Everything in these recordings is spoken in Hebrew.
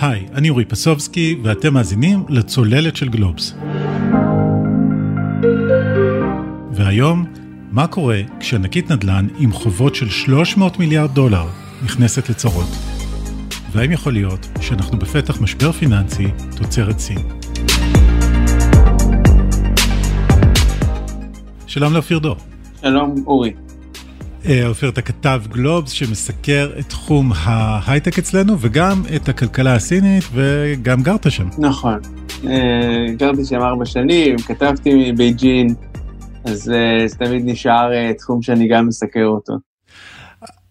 היי, אני אורי פסובסקי, ואתם מאזינים לצוללת של גלובס. והיום, מה קורה כשענקית נדל"ן עם חובות של 300 מיליארד דולר נכנסת לצרות? והאם יכול להיות שאנחנו בפתח משבר פיננסי תוצרת סין? שלום לאופיר דור. שלום אורי. אה, אופיר, אתה כתב גלובס שמסקר את תחום ההייטק אצלנו וגם את הכלכלה הסינית וגם גרת שם. נכון, אה, גרתי שם ארבע שנים, כתבתי מבייג'ין, אז אה, זה תמיד נשאר תחום שאני גם מסקר אותו.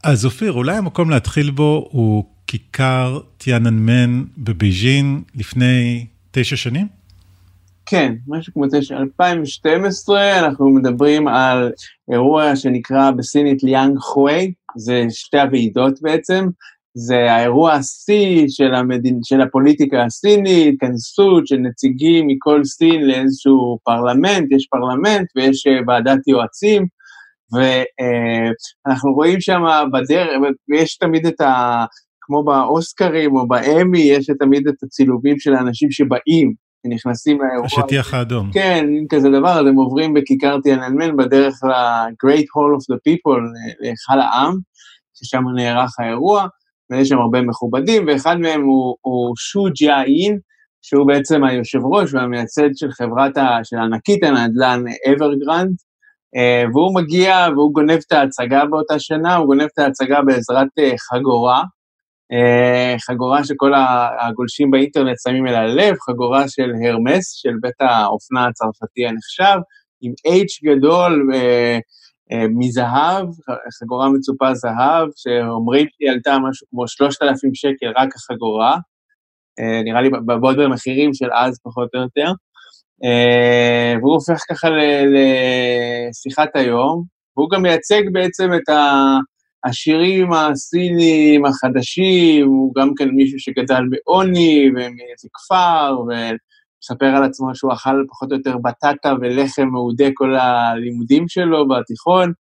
אז אופיר, אולי המקום להתחיל בו הוא כיכר טיאננמן בבייג'ין לפני תשע שנים? כן, משהו כמו תשע, 2012, אנחנו מדברים על אירוע שנקרא בסינית ליאנג חווי, זה שתי הוועידות בעצם, זה האירוע השיא של, המדין, של הפוליטיקה הסינית, התכנסות של נציגים מכל סין לאיזשהו פרלמנט, יש פרלמנט ויש אה, ועדת יועצים, ואנחנו רואים שם בדרך, ויש תמיד את ה... כמו באוסקרים או באמי, יש תמיד את הצילומים של האנשים שבאים, שנכנסים לאירוע. השטיח האדום. כן, כזה דבר, אז הם עוברים בכיכר טיאננמן בדרך ל-Great Hall of the People, להיכל העם, ששם נערך האירוע, ויש שם הרבה מכובדים, ואחד מהם הוא, הוא שו ג'יה אין, שהוא בעצם היושב ראש והמייסד של חברת, ה, של ענקית הנדל"ן אברגרנד, אה, והוא מגיע והוא גונב את ההצגה באותה שנה, הוא גונב את ההצגה בעזרת אה, חגורה, חגורה שכל הגולשים באינטרנט שמים אל הלב, חגורה של הרמס, של בית האופנה הצרפתי הנחשב, עם H גדול אה, אה, מזהב, חגורה מצופה זהב, שאומרים שהיא עלתה משהו כמו 3,000 שקל, רק החגורה, נראה לי בעוד במחירים של אז פחות או יותר, והוא הופך ככה לשיחת היום, והוא גם מייצג בעצם את ה... השירים הסינים החדשים, הוא גם כן מישהו שגדל בעוני ומאיזה כפר, ומספר על עצמו שהוא אכל פחות או יותר בטטה ולחם מעודה כל הלימודים שלו בתיכון,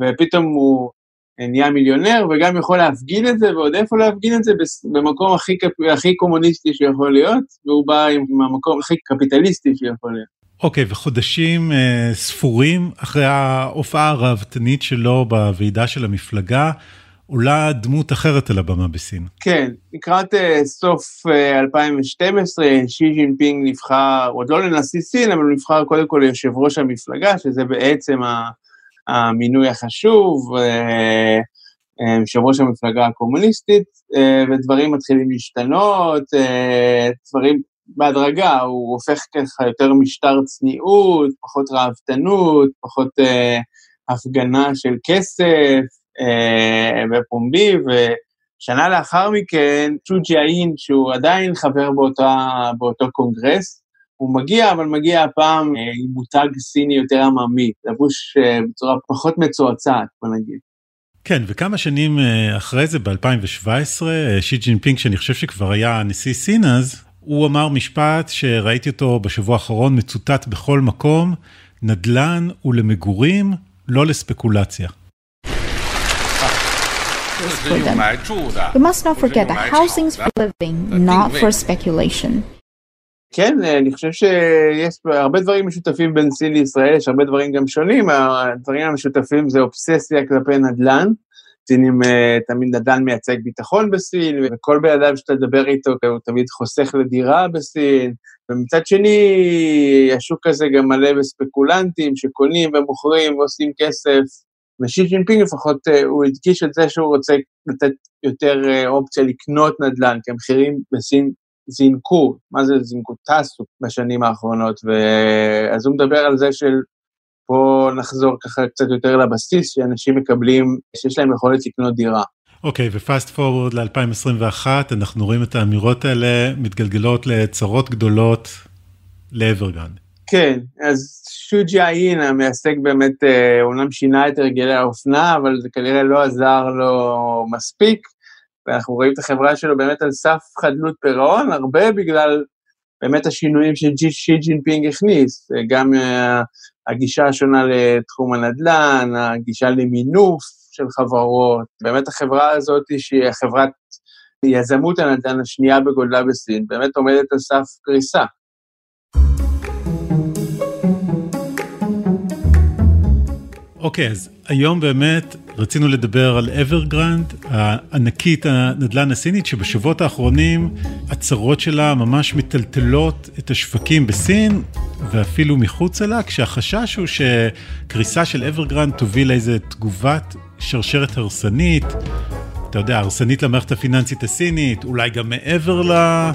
ופתאום הוא נהיה מיליונר, וגם יכול להפגין את זה, ועוד איפה להפגין את זה? במקום הכי, הכי קומוניסטי שיכול להיות, והוא בא עם, המקום הכי קפיטליסטי שיכול להיות. אוקיי, okay, וחודשים אה, ספורים אחרי ההופעה הראוותנית שלו בוועידה של המפלגה, עולה דמות אחרת על הבמה בסין. כן, לקראת אה, סוף אה, 2012, שי ג'ינפינג נבחר, עוד לא לנשיא סין, אבל הוא נבחר קודם כל ליושב ראש המפלגה, שזה בעצם המינוי החשוב, יושב ראש המפלגה הקומוניסטית, ודברים מתחילים להשתנות, דברים בהדרגה, הוא הופך ככה יותר משטר צניעות, פחות ראוותנות, פחות אה, הפגנה של כסף אה, בפומבי, ושנה לאחר מכן, צ'ו אין, שהוא עדיין חבר באותה, באותו קונגרס, הוא מגיע, אבל מגיע הפעם אה, עם מותג סיני יותר עממי, לבוש אה, בצורה פחות מצועצעת, בוא נגיד. כן, וכמה שנים אה, אחרי זה, ב-2017, אה, שי ג'ינפינג, שאני חושב שכבר היה נשיא סין אז, הוא אמר משפט שראיתי אותו בשבוע האחרון, מצוטט בכל מקום, נדל"ן הוא למגורים, לא לספקולציה. We must not forget that housing is for living, not for speculation. כן, אני חושב שיש הרבה דברים משותפים בין סין לישראל, יש הרבה דברים גם שונים, הדברים המשותפים זה אובססיה כלפי נדל"ן. סינים אה, תמיד נדל"ן מייצג ביטחון בסין, וכל בן אדם שאתה תדבר איתו, הוא תמיד חוסך לדירה בסין, ומצד שני, השוק הזה גם מלא בספקולנטים שקונים ומוכרים ועושים כסף, ושי ג'ינפינג לפחות, אה, הוא הדגיש את זה שהוא רוצה לתת יותר אה, אופציה לקנות נדל"ן, כי המחירים בסין זינקו, מה זה זינקו? טסו בשנים האחרונות, ואז הוא מדבר על זה של פה נחזור ככה קצת יותר לבסיס, שאנשים מקבלים, שיש להם יכולת לקנות דירה. אוקיי, ו fast forward ל-2021, אנחנו רואים את האמירות האלה מתגלגלות לצרות גדולות לאברגרנד. כן, אז שו ג'יאין, המייסד באמת, אה, אומנם שינה את הרגלי האופנה, אבל זה כנראה לא עזר לו מספיק, ואנחנו רואים את החברה שלו באמת על סף חדלות פירעון, הרבה בגלל באמת השינויים ששי ג'ינפינג הכניס, גם אה, הגישה השונה לתחום הנדל"ן, הגישה למינוף של חברות, באמת החברה הזאת שהיא החברת יזמות הנדל"ן השנייה בגודלה בסין, באמת עומדת על סף קריסה. אוקיי, אז היום באמת רצינו לדבר על אברגרנד, הענקית הנדל"ן הסינית, שבשבועות האחרונים הצרות שלה ממש מטלטלות את השווקים בסין, ואפילו מחוץ לה, כשהחשש הוא שקריסה של אברגרנד תוביל לאיזה תגובת שרשרת הרסנית, אתה יודע, הרסנית למערכת הפיננסית הסינית, אולי גם מעבר לה...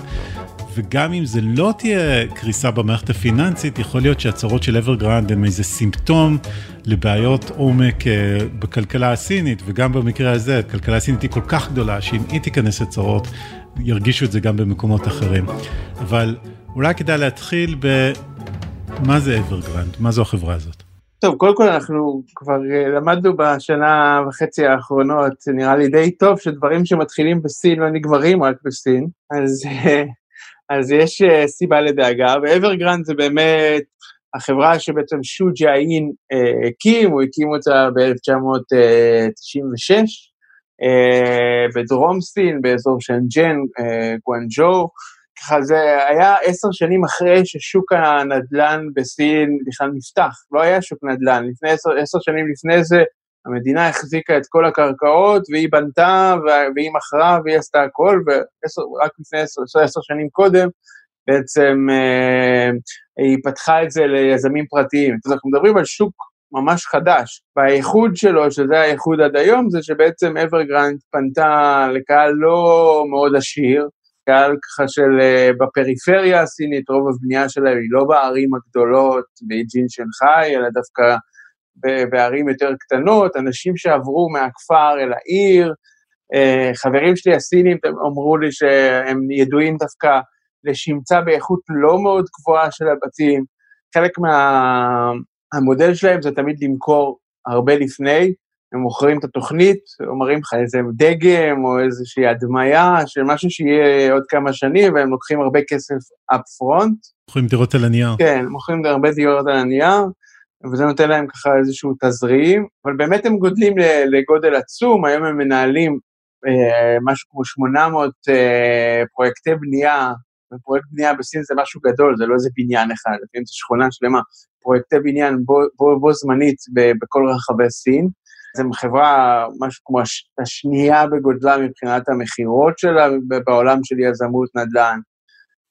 וגם אם זה לא תהיה קריסה במערכת הפיננסית, יכול להיות שהצרות של אברגרנד הן איזה סימפטום לבעיות עומק אה, בכלכלה הסינית, וגם במקרה הזה, הכלכלה הסינית היא כל כך גדולה, שאם היא תיכנס לצרות, ירגישו את זה גם במקומות אחרים. אבל אולי כדאי להתחיל במה זה אברגרנד, מה זו החברה הזאת. טוב, קודם כל אנחנו כבר אה, למדנו בשנה וחצי האחרונות, נראה לי די טוב, שדברים שמתחילים בסין לא נגמרים רק בסין, אז אה, אז יש אה, סיבה לדאגה, ואברגרנד זה באמת החברה שבעצם שו ג'אין uh, הקים, הוא הקים אותה ב-1996, uh, בדרום סין, באזור שנג'ן, uh, גואנג'ו, ככה זה היה עשר שנים אחרי ששוק הנדל"ן בסין בכלל נפתח, לא היה שוק נדל"ן, לפני עשר, עשר שנים לפני זה המדינה החזיקה את כל הקרקעות, והיא בנתה, והיא מכרה, והיא עשתה הכל, ורק לפני עשר, עשר שנים קודם, בעצם אה, היא פתחה את זה ליזמים פרטיים. אז אנחנו מדברים על שוק ממש חדש. והייחוד שלו, שזה הייחוד עד היום, זה שבעצם אברגרנד פנתה לקהל לא מאוד עשיר, קהל ככה של אה, בפריפריה הסינית, רוב הבנייה שלה היא לא בערים הגדולות, בייג'ין שנגחאי, אלא דווקא בערים יותר קטנות, אנשים שעברו מהכפר אל העיר, אה, חברים שלי הסינים אמרו לי שהם ידועים דווקא לשמצה באיכות לא מאוד גבוהה של הבתים. חלק מהמודל מה, שלהם זה תמיד למכור הרבה לפני, הם מוכרים את התוכנית, אומרים לך איזה דגם או איזושהי הדמיה של משהו שיהיה עוד כמה שנים, והם לוקחים הרבה כסף up front. מוכרים דירות על הנייר. כן, מוכרים הרבה דירות על הנייר. וזה נותן להם ככה איזשהו תזרים, אבל באמת הם גודלים לגודל עצום, היום הם מנהלים אה, משהו כמו 800 אה, פרויקטי בנייה, ופרויקט בנייה בסין זה משהו גדול, זה לא איזה בניין אחד, לפעמים זו שכונה שלמה, פרויקטי בניין בו, בו, בו זמנית ב, בכל רחבי סין. זו חברה, משהו כמו הש, השנייה בגודלה מבחינת המכירות שלה בעולם של יזמות נדל"ן.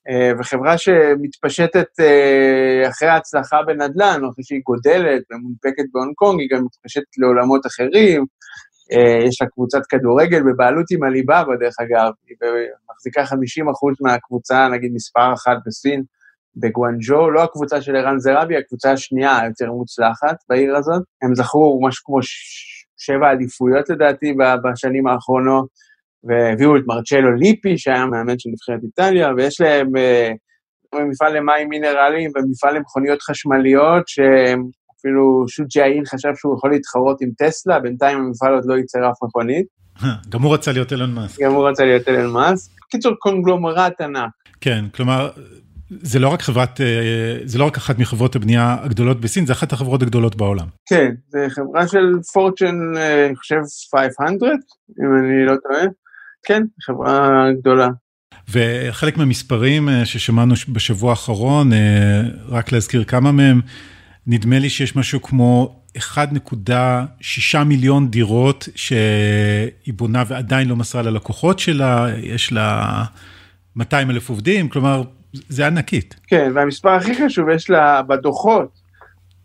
אה, וחברה שמתפשטת אה, אחרי ההצלחה בנדל"ן, אחרי שהיא גודלת ומונפקת בהונג קונג, היא גם מתפשטת לעולמות אחרים. אה, יש לה קבוצת כדורגל בבעלות עם הליבאבא, דרך אגב, היא מחזיקה 50% מהקבוצה, נגיד מספר אחת בסין, בגואנג'ו, לא הקבוצה של ערן זרבי, הקבוצה השנייה היותר מוצלחת בעיר הזאת. הם זכו משהו כמו שבע אליפויות לדעתי בשנים האחרונות. והביאו את מרצ'לו ליפי, שהיה מאמן של נבחרת איטליה, ויש להם אה, מפעל למים מינרליים ומפעל למכוניות חשמליות, שאפילו שוג'י האין חשב שהוא יכול להתחרות עם טסלה, בינתיים המפעל עוד לא ייצר אף מכונית. גם הוא רצה להיות אילון מאסק. גם הוא רצה להיות אילון מאסק. קיצור, קונגלומרט ענק. כן, כלומר, זה לא רק חברת, אה, זה לא רק אחת מחברות הבנייה הגדולות בסין, זה אחת החברות הגדולות בעולם. כן, זה חברה של פורצ'ן, אה, אני חושב 500, אם אני לא טועה. כן, חברה גדולה. וחלק מהמספרים אה, ששמענו בשבוע האחרון, אה, רק להזכיר כמה מהם, נדמה לי שיש משהו כמו 1.6 מיליון דירות שהיא בונה ועדיין לא מסרה ללקוחות שלה, יש לה 200 אלף עובדים, כלומר, זה ענקית. כן, והמספר הכי חשוב, יש לה בדוחות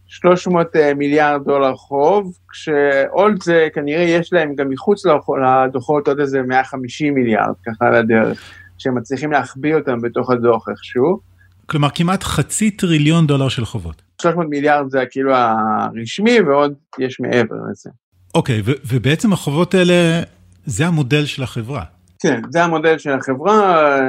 300 אה, מיליארד דולר חוב, כשאולד זה כנראה יש להם גם מחוץ לדוחות עוד איזה 150 מיליארד, ככה על הדרך, שהם מצליחים להחביא אותם בתוך הדוח איכשהו. כלומר, כמעט חצי טריליון דולר של חובות. 300 מיליארד זה כאילו הרשמי, ועוד יש מעבר לזה. אוקיי, okay, ובעצם החובות האלה, זה המודל של החברה. כן, זה המודל של החברה,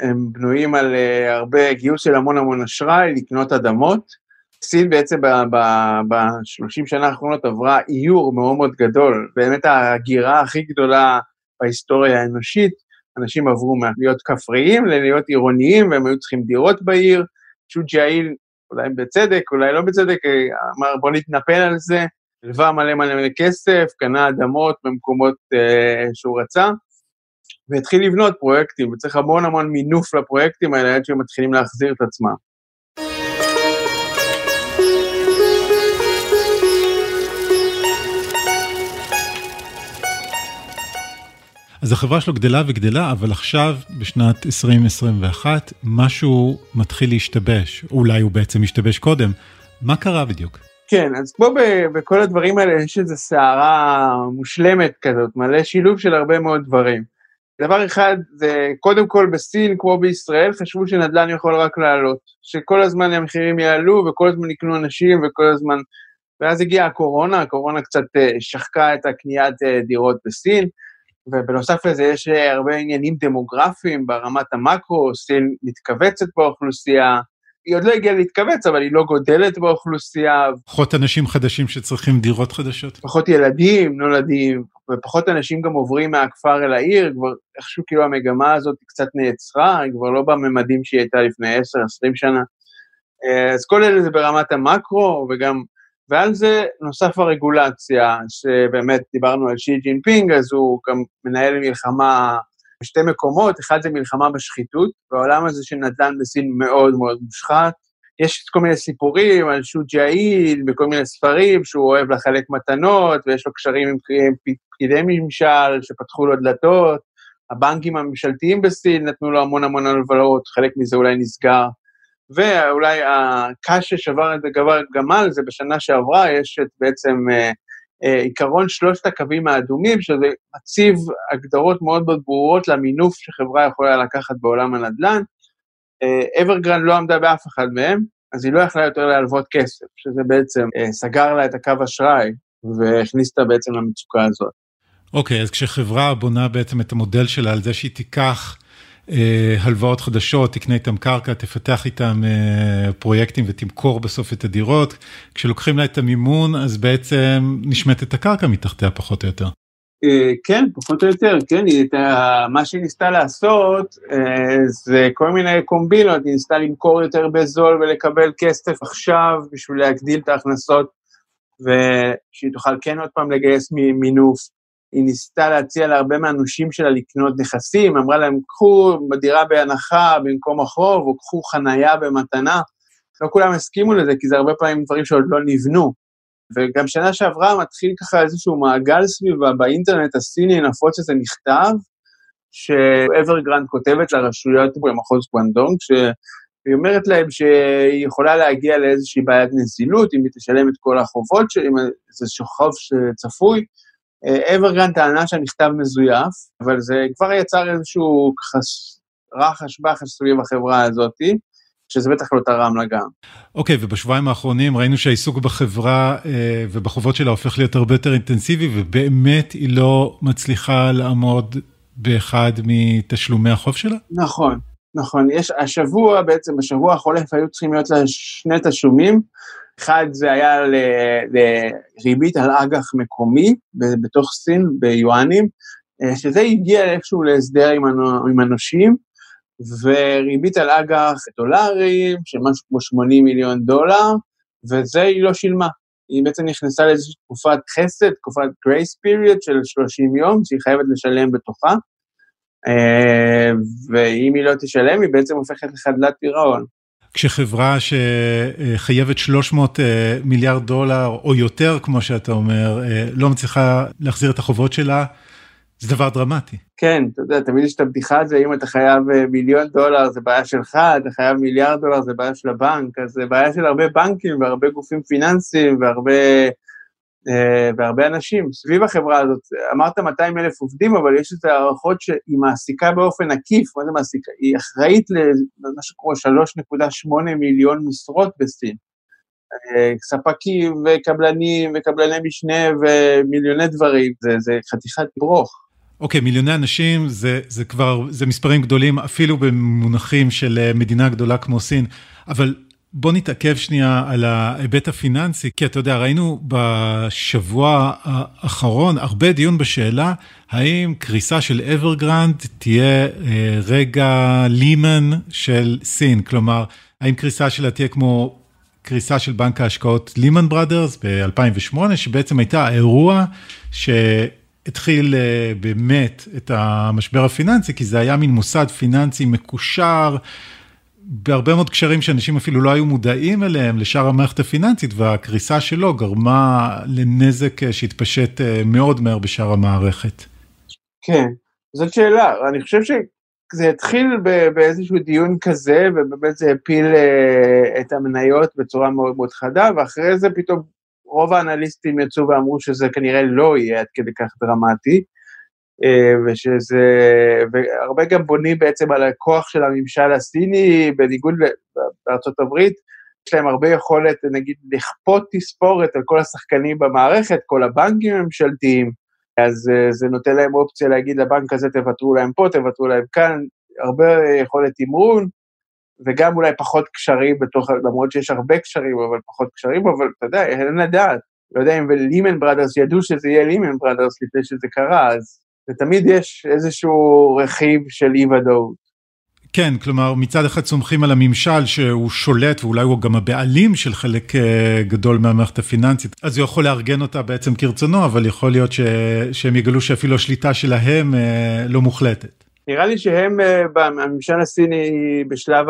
הם בנויים על אה, הרבה גיוס של המון המון אשראי, לקנות אדמות. סין בעצם ב-30 שנה האחרונות עברה איור מאוד מאוד גדול, באמת ההגירה הכי גדולה בהיסטוריה האנושית, אנשים עברו מלהיות כפריים ללהיות עירוניים, והם היו צריכים דירות בעיר. צ'ו ג'איל, אולי בצדק, אולי לא בצדק, אמר בוא נתנפל על זה, הלווה מלא מלא מלא כסף, קנה אדמות במקומות אה, שהוא רצה, והתחיל לבנות פרויקטים, וצריך המון המון מינוף לפרויקטים האלה עד שהם מתחילים להחזיר את עצמם. אז החברה שלו גדלה וגדלה, אבל עכשיו, בשנת 2021, משהו מתחיל להשתבש. אולי הוא בעצם השתבש קודם. מה קרה בדיוק? כן, אז כמו בכל הדברים האלה, יש איזו סערה מושלמת כזאת, מלא שילוב של הרבה מאוד דברים. דבר אחד, זה קודם כל בסין, כמו בישראל, חשבו שנדל"ן יכול רק לעלות. שכל הזמן המחירים יעלו וכל הזמן יקנו אנשים וכל הזמן... ואז הגיעה הקורונה, הקורונה קצת אה, שחקה את הקניית אה, דירות בסין. ובנוסף לזה יש אה, הרבה עניינים דמוגרפיים ברמת המקרו, סין מתכווצת באוכלוסייה, היא עוד לא הגיעה להתכווץ, אבל היא לא גודלת באוכלוסייה. פחות אנשים חדשים שצריכים דירות חדשות. פחות ילדים נולדים, ופחות אנשים גם עוברים מהכפר אל העיר, כבר איכשהו כאילו המגמה הזאת קצת נעצרה, היא כבר לא בממדים שהיא הייתה לפני 10-20 שנה. אה, אז כל אלה זה ברמת המקרו, וגם ועל זה נוסף הרגולציה, שבאמת דיברנו על שי ג'ינפינג, אז הוא גם מנהל מלחמה בשתי מקומות, אחד זה מלחמה בשחיתות, והעולם הזה של נדל"ן בסין מאוד מאוד מושחת. יש כל מיני סיפורים על שו ג'איל, בכל מיני ספרים, שהוא אוהב לחלק מתנות, ויש לו קשרים עם פקידי ממשל שפתחו לו דלתות. הבנקים הממשלתיים בסין נתנו לו המון המון הלוואות, חלק מזה אולי נסגר. ואולי הקש ששבר את הגמל זה בשנה שעברה, יש את בעצם אה, אה, עיקרון שלושת הקווים האדומים, שזה מציב הגדרות מאוד מאוד ברורות למינוף שחברה יכולה לקחת בעולם הנדל"ן. אברגרנד אה, לא עמדה באף אחד מהם, אז היא לא יכלה יותר להלוות כסף, שזה בעצם אה, סגר לה את הקו אשראי והכניס אותה בעצם למצוקה הזאת. אוקיי, okay, אז כשחברה בונה בעצם את המודל שלה על זה שהיא תיקח הלוואות חדשות, תקנה איתם קרקע, תפתח איתם אה, פרויקטים ותמכור בסוף את הדירות. כשלוקחים לה את המימון, אז בעצם נשמטת הקרקע מתחתיה פחות או יותר. אה, כן, פחות או יותר, כן, מה שהיא ניסתה לעשות זה כל מיני קומבינות, היא ניסתה למכור יותר בזול ולקבל כסף עכשיו בשביל להגדיל את ההכנסות, ושהיא תוכל כן עוד פעם לגייס מינוף. היא ניסתה להציע להרבה מהנושים שלה לקנות נכסים, אמרה להם, קחו דירה בהנחה במקום החוב, או קחו חנייה במתנה. לא כולם הסכימו לזה, כי זה הרבה פעמים דברים שעוד לא נבנו. וגם שנה שעברה מתחיל ככה איזשהו מעגל סביבה באינטרנט הסיני נפוץ איזה מכתב, שאברגרנד כותבת לרשויות במחוז גואנגדונג, שהיא אומרת להם שהיא יכולה להגיע לאיזושהי בעיית נזילות, אם היא תשלם את כל החובות, אם זה חוב שצפוי, אברגרנד טענה שהמכתב מזויף, אבל זה כבר יצר איזשהו ככה רחש בחש סביב החברה הזאתי. שזה בטח לא תרם לה גם. אוקיי, okay, ובשבועיים האחרונים ראינו שהעיסוק בחברה אה, ובחובות שלה הופך להיות הרבה יותר אינטנסיבי, ובאמת היא לא מצליחה לעמוד באחד מתשלומי החוב שלה? נכון, נכון. יש, השבוע, בעצם בשבוע החולף היו צריכים להיות לה שני תשלומים. אחד זה היה לריבית על אג"ח מקומי בתוך סין, ביואנים, אה, שזה הגיע איכשהו להסדר עם הנושים, וריבית על אג"ח דולרים, שמשהו כמו 80 מיליון דולר, וזה היא לא שילמה. היא בעצם נכנסה לאיזושהי תקופת חסד, תקופת גרייס פיריוד של 30 יום, שהיא חייבת לשלם בתוכה, אה, ואם היא לא תשלם, היא בעצם הופכת לחדלת פירעון. כשחברה שחייבת 300 אה, מיליארד דולר או יותר, כמו שאתה אומר, אה, לא מצליחה להחזיר את החובות שלה, זה דבר דרמטי. כן, אתה יודע, תמיד יש את הבדיחה הזו, אם אתה חייב אה, מיליון דולר זה בעיה שלך, אתה חייב מיליארד דולר זה בעיה של הבנק, אז זה בעיה של הרבה בנקים והרבה גופים פיננסיים והרבה והרבה אנשים סביב החברה הזאת, אמרת 200 אלף עובדים, אבל יש את הערכות שהיא מעסיקה באופן עקיף, מה זה מעסיקה? היא אחראית למשהו כמו 3.8 מיליון משרות בסין. אה, ספקים וקבלנים וקבלני משנה ומיליוני דברים, זה, זה חתיכת ברוך. אוקיי, okay, מיליוני אנשים זה, זה כבר, זה מספרים גדולים אפילו במונחים של אה, מדינה גדולה כמו סין, אבל בוא נתעכב שנייה על ההיבט הפיננסי, כי אתה יודע, ראינו בשבוע האחרון הרבה דיון בשאלה האם קריסה של אברגרנד תהיה אה, רגע לימן של סין, כלומר, האם קריסה שלה תהיה כמו קריסה של בנק ההשקעות לימן בראדרס ב-2008, שבעצם הייתה האירוע ש... התחיל אה, באמת את המשבר הפיננסי, כי זה היה מין מוסד פיננסי מקושר. בהרבה מאוד קשרים שאנשים אפילו לא היו מודעים אליהם לשאר המערכת הפיננסית, והקריסה שלו גרמה לנזק שהתפשט מאוד מהר בשאר המערכת. כן, זאת שאלה, אני חושב שזה התחיל באיזשהו דיון כזה, ובאמת זה הפיל את המניות בצורה מאוד מאוד חדה, ואחרי זה פתאום רוב האנליסטים יצאו ואמרו שזה כנראה לא יהיה עד כדי כך דרמטי, אה, ושזה, והרבה גם בונים בעצם על הכוח של הממשל הסיני, בניגוד בארצות הברית, יש להם הרבה יכולת, נגיד, לכפות תספורת על כל השחקנים במערכת, כל הבנקים הממשלתיים, אז אה, זה נותן להם אופציה להגיד לבנק הזה, תוותרו להם פה, תוותרו להם כאן, הרבה יכולת תמרון, וגם אולי פחות קשרים בתוך, למרות שיש הרבה קשרים, אבל פחות קשרים, אבל אתה יודע, אין לדעת. לא יודע אם לימן בראדרס ידעו שזה יהיה לימן בראדרס לפני שזה קרה, אז ותמיד יש איזשהו רכיב של אי-ודאות. כן, כלומר, מצד אחד סומכים על הממשל שהוא שולט ואולי הוא גם הבעלים של חלק אה, גדול מהמערכת הפיננסית, אז הוא יכול לארגן אותה בעצם כרצונו, אבל יכול להיות ש... שהם יגלו שאפילו השליטה שלהם אה, לא מוחלטת. נראה לי שהם, אה, בממשל הסיני, בשלב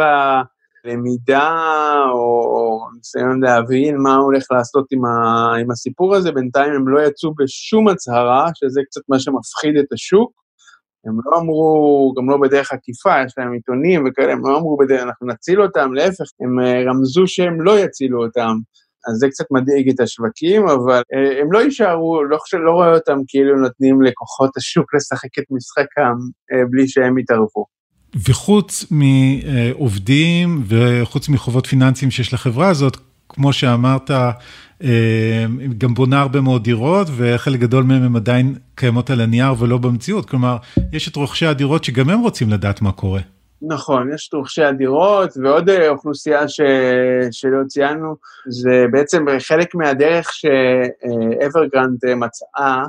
הלמידה, או ניסיון להבין מה הולך לעשות עם, ה, עם הסיפור הזה, בינתיים הם לא יצאו בשום הצהרה, שזה קצת מה שמפחיד את השוק. הם לא אמרו, גם לא בדרך עקיפה, יש להם עיתונים וכאלה, הם לא אמרו בדרך, אנחנו נציל אותם, להפך, הם אה, רמזו שהם לא יצילו אותם. אז זה קצת מדאיג את השווקים, אבל אה, הם לא יישארו, לא לא רואה אותם כאילו נותנים לכוחות השוק לשחק את משחקם אה, בלי שהם יתערבו. וחוץ מעובדים וחוץ מחובות פיננסיים שיש לחברה הזאת, כמו שאמרת, אה, גם בונה הרבה מאוד דירות, וחלק גדול מהם הם עדיין קיימות על הנייר ולא במציאות. כלומר, יש את רוכשי הדירות שגם הם רוצים לדעת מה קורה. נכון, יש את רוכשי הדירות, ועוד אה, אוכלוסייה ש... שלא ציינו, זה בעצם חלק מהדרך שאברגרנט אה, מצאה אה,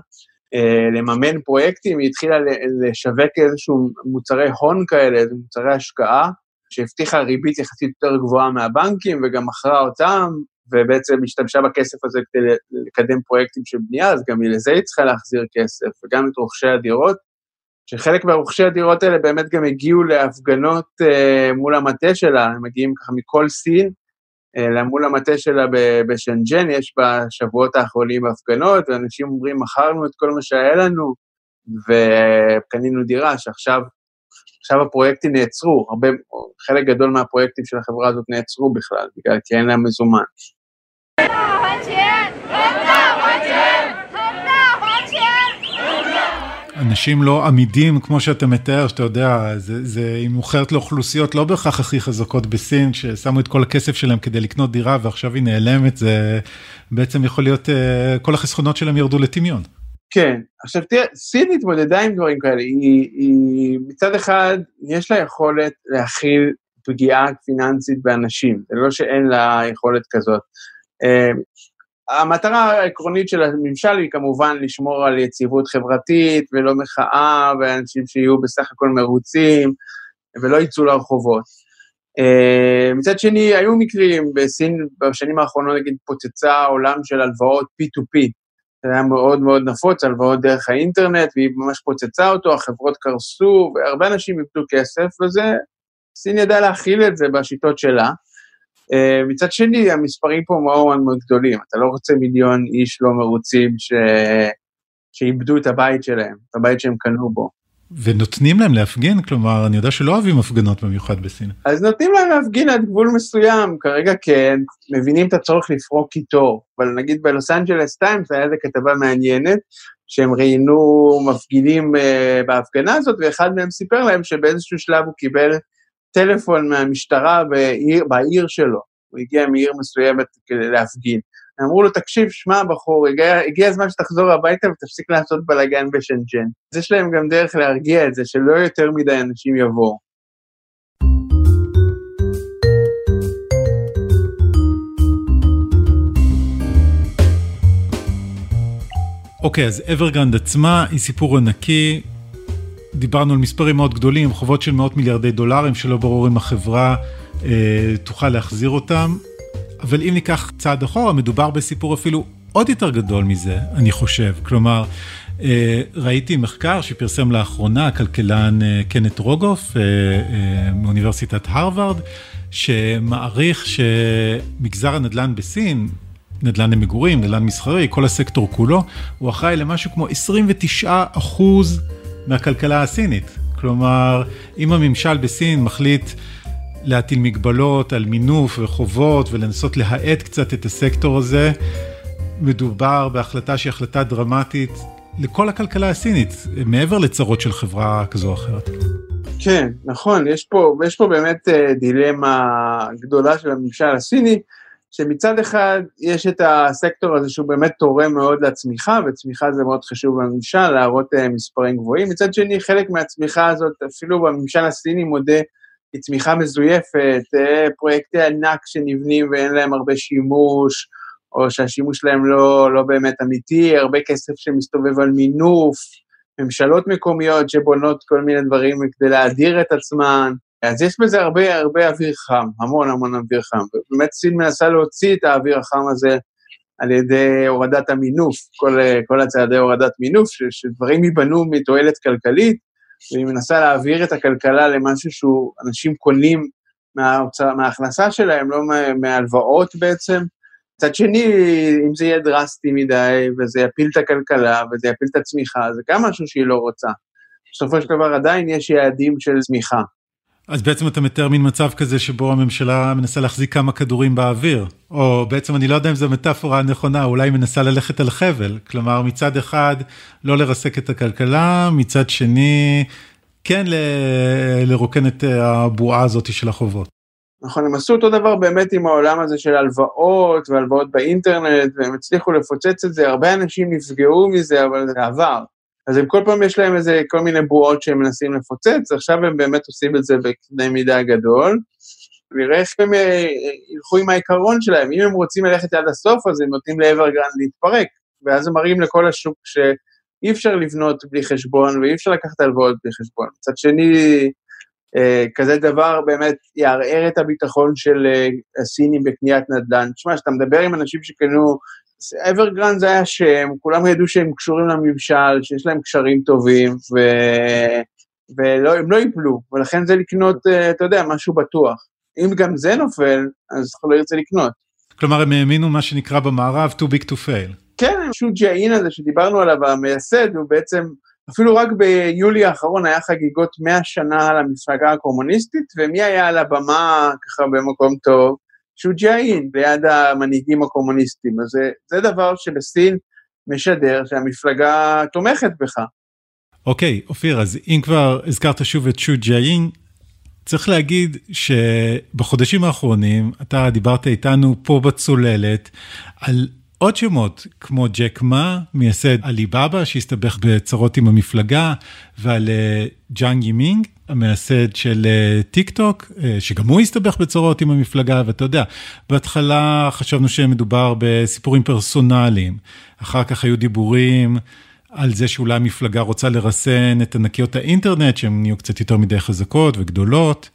לממן פרויקטים, היא התחילה לשווק איזשהו מוצרי הון כאלה, איזה מוצרי השקעה, שהבטיחה ריבית יחסית יותר גבוהה מהבנקים, וגם מכרה אותם, ובעצם השתמשה בכסף הזה כדי לקדם פרויקטים של בנייה, אז גם לזה היא צריכה להחזיר כסף, וגם את רוכשי הדירות. שחלק מהרוכשי הדירות האלה באמת גם הגיעו להפגנות uh, מול המטה שלה, הם מגיעים ככה מכל סין, uh, מול המטה שלה בשנג'ן, יש בשבועות האחרונים הפגנות, ואנשים אומרים, מכרנו את כל מה שהיה לנו, וקנינו דירה, שעכשיו עכשיו הפרויקטים נעצרו, הרבה, חלק גדול מהפרויקטים של החברה הזאת נעצרו בכלל, בגלל כי אין להם מזומן. אנשים לא עמידים, כמו שאתה מתאר, שאתה יודע, זה, זה, היא מוכרת לאוכלוסיות לא בהכרח הכי חזקות בסין, ששמו את כל הכסף שלהם כדי לקנות דירה ועכשיו היא נעלמת, זה בעצם יכול להיות, אה, כל החסכונות שלהם ירדו לטמיון. כן, עכשיו תראה, סין התמודדה עם דברים כאלה, היא, היא מצד אחד, יש לה יכולת להכיל פגיעה פיננסית באנשים, זה לא שאין לה יכולת כזאת. אה, המטרה העקרונית של הממשל היא כמובן לשמור על יציבות חברתית ולא מחאה, ואנשים שיהיו בסך הכל מרוצים ולא יצאו לרחובות. Uh, מצד שני, היו מקרים בסין בשנים האחרונות, נגיד, פוצצה עולם של הלוואות P2P. זה היה מאוד מאוד נפוץ, הלוואות דרך האינטרנט, והיא ממש פוצצה אותו, החברות קרסו, והרבה אנשים איבדו כסף, וזה, סין ידעה להכיל את זה בשיטות שלה. אה, מצד שני, המספרים פה מאוד מאוד גדולים. אתה לא רוצה מיליון איש לא מרוצים ש... שאיבדו את הבית שלהם, את הבית שהם קנו בו. ונותנים להם להפגין? כלומר, אני יודע שלא אוהבים הפגנות במיוחד בסין. אז נותנים להם להפגין עד גבול מסוים, כרגע כן, מבינים את הצורך לפרוק קיטור, אבל נגיד בלוס אנג'לס טיימס היה איזה כתבה מעניינת, שהם ראיינו מפגינים אה, בהפגנה הזאת, ואחד מהם סיפר להם שבאיזשהו שלב הוא קיבל טלפון מהמשטרה בעיר, בעיר שלו, הוא הגיע מעיר מסוימת כדי להפגין. אמרו לו, תקשיב, שמע, בחור, הגיע, הגיע הזמן שתחזור הביתה ותפסיק לעשות בלאגן בשנג'ן. אז יש להם גם דרך להרגיע את זה, שלא יותר מדי אנשים יבואו. אוקיי, okay, אז אברגרנד עצמה היא סיפור ענקי, דיברנו על מספרים מאוד גדולים, חובות של מאות מיליארדי דולרים, שלא ברור אם החברה אה, תוכל להחזיר אותם, אבל אם ניקח צעד אחורה, מדובר בסיפור אפילו עוד יותר גדול מזה, אני חושב. כלומר, ראיתי מחקר שפרסם לאחרונה הכלכלן קנט רוגוף מאוניברסיטת הרווארד, שמעריך שמגזר הנדל"ן בסין, נדל"ן למגורים, נדל"ן מסחרי, כל הסקטור כולו, הוא אחראי למשהו כמו 29 אחוז מהכלכלה הסינית. כלומר, אם הממשל בסין מחליט להטיל מגבלות על מינוף וחובות ולנסות להאט קצת את הסקטור הזה, מדובר בהחלטה שהיא החלטה דרמטית לכל הכלכלה הסינית, מעבר לצרות של חברה כזו או אחרת. כן, נכון, יש פה, יש פה באמת אה, דילמה גדולה של הממשל הסיני, שמצד אחד יש את הסקטור הזה שהוא באמת תורם מאוד לצמיחה, וצמיחה זה מאוד חשוב בממשל, להראות אה, מספרים גבוהים. מצד שני, חלק מהצמיחה הזאת, אפילו בממשל הסיני מודה, היא צמיחה מזויפת, אה, פרויקטי ענק שנבנים ואין להם הרבה שימוש, או שהשימוש שלהם לא, לא באמת אמיתי, הרבה כסף שמסתובב על מינוף, ממשלות מקומיות שבונות כל מיני דברים כדי להדיר את עצמן. אז יש בזה הרבה הרבה אוויר חם, המון המון אוויר חם. באמת סין מנסה להוציא את האוויר החם הזה על ידי הורדת המינוף, כל, כל הצעדי הורדת מינוף, ש, שדברים ייבנו מתועלת כלכלית, והיא מנסה להעביר את הכלכלה למשהו שהוא, אנשים קונים מההוצא, מההכנסה שלהם, לא מהלוואות בעצם. מצד שני, אם זה יהיה דרסטי מדי, וזה יפיל את הכלכלה, וזה יפיל את הצמיחה, זה גם משהו שהיא לא רוצה. בסופו של דבר עדיין יש יעדים של צמיחה. אז בעצם אתה מתאר מין מצב כזה שבו הממשלה מנסה להחזיק כמה כדורים באוויר, או בעצם אני לא יודע אם זו מטאפורה נכונה, אולי היא מנסה ללכת על חבל, כלומר מצד אחד לא לרסק את הכלכלה, מצד שני כן ל- לרוקן את הבועה הזאת של החובות. נכון, הם עשו אותו דבר באמת עם העולם הזה של הלוואות והלוואות באינטרנט, והם הצליחו לפוצץ את זה, הרבה אנשים נפגעו מזה, אבל זה עבר. אז הם כל פעם יש להם איזה כל מיני בועות שהם מנסים לפוצץ, עכשיו הם באמת עושים את זה בקנה מידה גדול. נראה איך הם אה, ילכו עם העיקרון שלהם, אם הם רוצים ללכת עד הסוף, אז הם נותנים לאברגרנד להתפרק, ואז הם מראים לכל השוק שאי אפשר לבנות בלי חשבון ואי אפשר לקחת הלוואות בלי חשבון. מצד שני, אה, כזה דבר באמת יערער את הביטחון של אה, הסינים בקניית נדל"ן. תשמע, כשאתה מדבר עם אנשים שקנו אברגרנד זה היה שם, כולם ידעו שהם קשורים לממשל, שיש להם קשרים טובים, ו... והם לא ייפלו, ולכן זה לקנות, אה, אתה יודע, משהו בטוח. אם גם זה נופל, אז אתה לא ירצה לקנות. כלומר, הם האמינו מה שנקרא במערב too big to fail. כן, פשוט ג'אין הזה שדיברנו עליו, המייסד, הוא בעצם, אפילו רק ביולי האחרון היה חגיגות 100 שנה למפלגה הקומוניסטית, ומי היה על הבמה ככה במקום טוב? שוג'אין ליד המנהיגים הקומוניסטים. אז זה, זה דבר שבסין משדר שהמפלגה תומכת בך. אוקיי, okay, אופיר, אז אם כבר הזכרת שוב את שוג'אין, צריך להגיד שבחודשים האחרונים אתה דיברת איתנו פה בצוללת על עוד שמות, כמו ג'ק מא, מייסד עליבאבא, שהסתבך בצרות עם המפלגה, ועל אה, ג'אנג ימינג, המייסד של אה, טיק טוק, אה, שגם הוא הסתבך בצרות עם המפלגה, ואתה יודע, בהתחלה חשבנו שמדובר בסיפורים פרסונליים, אחר כך היו דיבורים על זה שאולי המפלגה רוצה לרסן את ענקיות האינטרנט, שהן נהיו קצת יותר מדי חזקות וגדולות.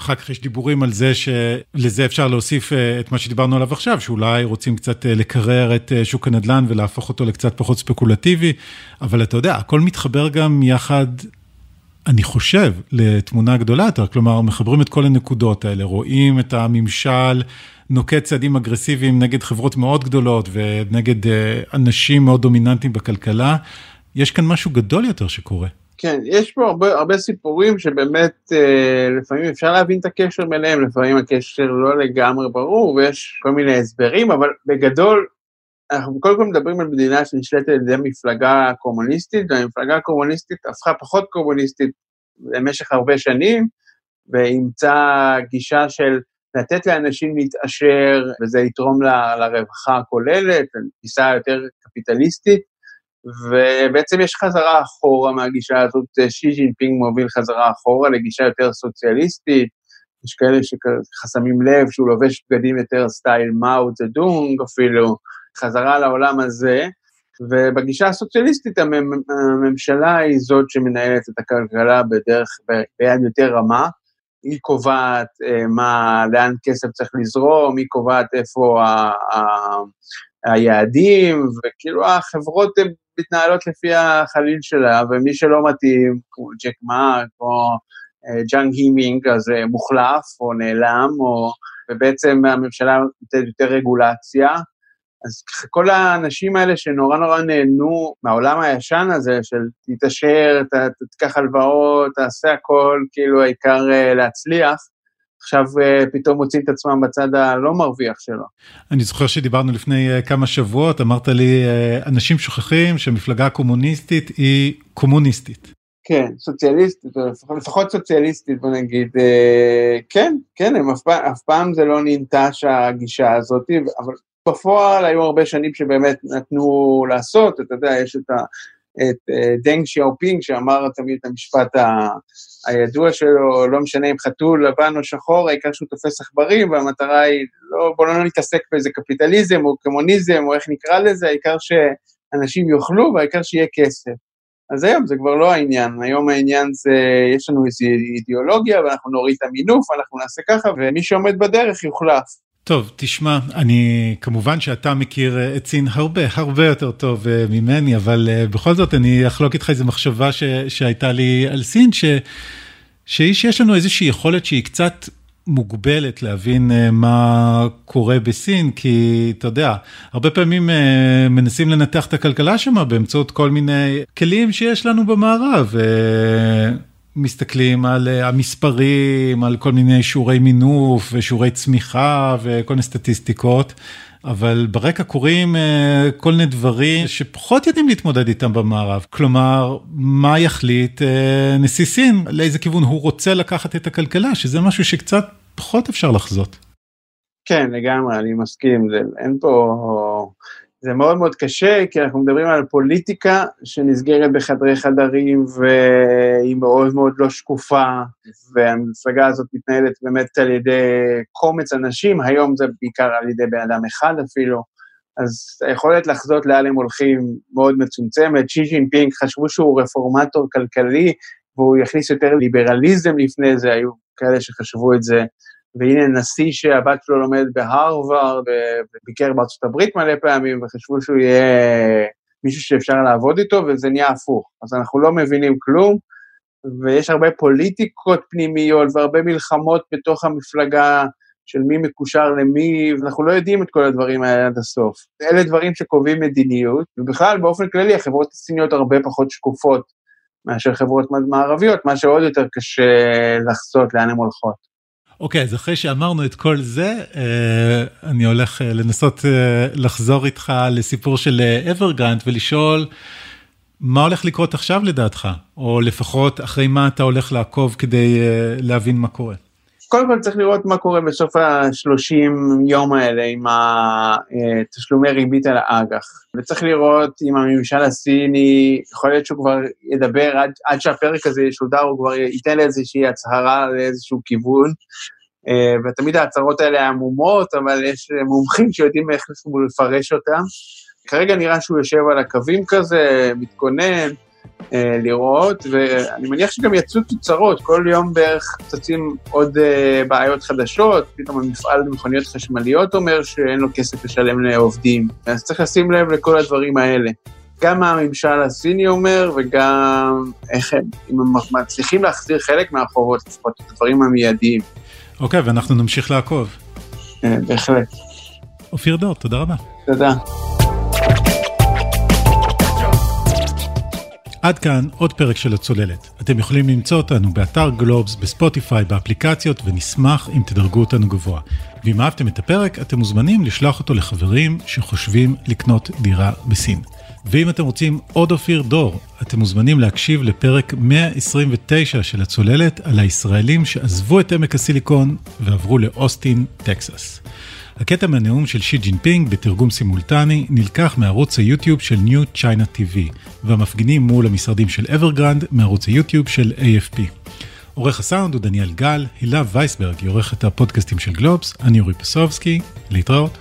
אחר כך יש דיבורים על זה שלזה אפשר להוסיף אה, את מה שדיברנו עליו עכשיו, שאולי רוצים קצת אה, לקרר את אה, שוק הנדל"ן ולהפוך אותו לקצת פחות ספקולטיבי, אבל אתה יודע, הכל מתחבר גם יחד, אני חושב, לתמונה גדולה יותר, כלומר, מחברים את כל הנקודות האלה, רואים את הממשל נוקט צעדים אגרסיביים נגד חברות מאוד גדולות ונגד אנשים מאוד דומיננטיים בכלכלה, יש כאן משהו גדול יותר שקורה. כן, יש פה הרבה, הרבה סיפורים שבאמת אה, לפעמים אפשר להבין את הקשר ביניהם, לפעמים הקשר לא לגמרי ברור ויש כל מיני הסברים, אבל בגדול, אנחנו קודם כל מדברים על מדינה שנשלטת על ידי מפלגה קומוניסטית, והמפלגה הקומוניסטית הפכה פחות קומוניסטית במשך הרבה שנים, ואימצה גישה של לתת לאנשים להתעשר, וזה יתרום ל, לרווחה הכוללת, תפיסה יותר קפיטליסטית. ובעצם יש חזרה אחורה מהגישה הזאת, שי ג'ינפינג מוביל חזרה אחורה לגישה יותר סוציאליסטית, יש כאלה שחסמים לב שהוא לובש בגדים יותר סטייל מאו דונג אפילו, חזרה לעולם הזה, ובגישה הסוציאליסטית הממשלה היא זאת שמנהלת את הכלכלה בדרך, ביד יותר רמה, היא קובעת אה, מה, לאן כסף צריך לזרום, היא קובעת איפה ה, ה, היעדים, וכאילו החברות מתנהלות לפי החליל שלה, ומי שלא מתאים, כמו ג'ק מא או ג'אנג ימינג, אז מוחלף או נעלם, או, ובעצם הממשלה נותנת יותר רגולציה. אז כל האנשים האלה שנורא נורא נהנו מהעולם הישן הזה של תתעשר, תיקח הלוואות, תעשה הכל, כאילו העיקר להצליח, עכשיו אה, פתאום מוצאים את עצמם בצד הלא מרוויח שלו. אני זוכר שדיברנו לפני אה, כמה שבועות, אמרת לי, אה, אנשים שוכחים שמפלגה קומוניסטית היא קומוניסטית. כן, סוציאליסטית, לפחות סוציאליסטית, בוא נגיד, כן, כן, הם אף, אף פעם זה לא ננטש הגישה הזאת, אבל בפועל היו הרבה שנים שבאמת נתנו לעשות, אתה יודע, יש את ה... את אה, דנג שיאופינג, שאמר תמיד את המשפט הידוע שלו, לא משנה אם חתול לבן או שחור, העיקר שהוא תופס עכברים, והמטרה היא, לא, בואו לא נתעסק באיזה קפיטליזם או קומוניזם, או איך נקרא לזה, העיקר שאנשים יאכלו והעיקר שיהיה כסף. אז היום זה כבר לא העניין, היום העניין זה, יש לנו איזו אידיאולוגיה, ואנחנו נוריד את המינוף, אנחנו נעשה ככה, ומי שעומד בדרך יוחלף. טוב, תשמע, אני, כמובן שאתה מכיר אה, את סין הרבה, הרבה יותר טוב אה, ממני, אבל אה, בכל זאת אני אחלוק איתך איזו מחשבה ש, שהייתה לי על סין, ש, שיש לנו איזושהי יכולת שהיא קצת מוגבלת להבין מה קורה בסין, כי אתה יודע, הרבה פעמים מנסים לנתח את הכלכלה שם באמצעות כל מיני כלים שיש לנו במערב. מסתכלים על אה, המספרים, על כל מיני שיעורי מינוף ושיעורי צמיחה וכל מיני סטטיסטיקות, אבל ברקע קורים אה, כל מיני דברים שפחות יודעים להתמודד איתם במערב. כלומר, מה יחליט אה, נשיא סין, לאיזה כיוון הוא רוצה לקחת את הכלכלה, שזה משהו שקצת פחות אפשר לחזות. כן, לגמרי, אני מסכים, אין פה... זה מאוד מאוד קשה, כי אנחנו מדברים על פוליטיקה שנסגרת בחדרי חדרים והיא מאוד מאוד לא שקופה, והמפלגה הזאת מתנהלת באמת על ידי קומץ אנשים, היום זה בעיקר על ידי בן אדם אחד אפילו, אז היכולת לחזות לאן הם הולכים מאוד מצומצמת. שי ג'ינפינג חשבו שהוא רפורמטור כלכלי, והוא יכניס יותר ליברליזם לפני זה, היו כאלה שחשבו את זה. והנה נשיא שהבת שלו לומדת בהרווארד, וביקר בארצות הברית מלא פעמים, וחשבו שהוא יהיה מישהו שאפשר לעבוד איתו, וזה נהיה הפוך. אז אנחנו לא מבינים כלום, ויש הרבה פוליטיקות פנימיות והרבה מלחמות בתוך המפלגה של מי מקושר למי, ואנחנו לא יודעים את כל הדברים האלה עד הסוף. אלה דברים שקובעים מדיניות, ובכלל, באופן כללי, החברות הסיניות הרבה פחות שקופות מאשר חברות מערביות, מה שעוד יותר קשה לחזות לאן הן הולכות. אוקיי, אז אחרי שאמרנו את כל זה, אה, אני הולך אה, לנסות אה, לחזור איתך לסיפור של אברגרנט ולשאול, מה הולך לקרות עכשיו לדעתך? או לפחות אחרי מה אתה הולך לעקוב כדי להבין מה קורה? קודם כל צריך לראות מה קורה בסוף ה-30 יום האלה עם התשלומי ריבית על האג"ח. וצריך לראות אם הממשל הסיני, יכול להיות שהוא כבר ידבר, עד, עד שהפרק הזה ישודר, הוא כבר ייתן לאיזושהי הצהרה לאיזשהו כיוון. אה, ותמיד ההצהרות האלה עמומות, אבל יש מומחים שיודעים איך לפרש אותם. כרגע נראה שהוא יושב על הקווים כזה, מתכונן. אה, לראות, ואני מניח שגם יצאו תוצרות, כל יום בערך צצים עוד אה, בעיות חדשות, פתאום המפעל למכוניות חשמליות אומר שאין לו כסף לשלם לעובדים, אז צריך לשים לב לכל הדברים האלה. גם מה הממשל הסיני אומר, וגם איך הם, אם הם מצליחים להחזיר חלק מהחובות, לפחות את הדברים המיידיים. אוקיי, ואנחנו נמשיך לעקוב. אה, בהחלט. אופיר דור, תודה רבה. תודה. עד כאן עוד פרק של הצוללת. אתם יכולים למצוא אותנו באתר גלובס, בספוטיפיי, באפליקציות, ונשמח אם תדרגו אותנו גבוה. ואם אהבתם את הפרק, אתם מוזמנים לשלוח אותו לחברים שחושבים לקנות דירה בסין. ואם אתם רוצים עוד אופיר דור, אתם מוזמנים להקשיב לפרק 129 של הצוללת על הישראלים שעזבו את עמק הסיליקון ועברו לאוסטין, טקסס. הקטע מהנאום של שי ג'ינפינג בתרגום סימולטני נלקח מערוץ היוטיוב של New China TV, והמפגינים מול המשרדים של אברגרנד מערוץ היוטיוב של AFP. עורך הסאונד הוא דניאל גל, הילה וייסברג היא עורכת הפודקאסטים של גלובס, אני אורי פסובסקי, להתראות.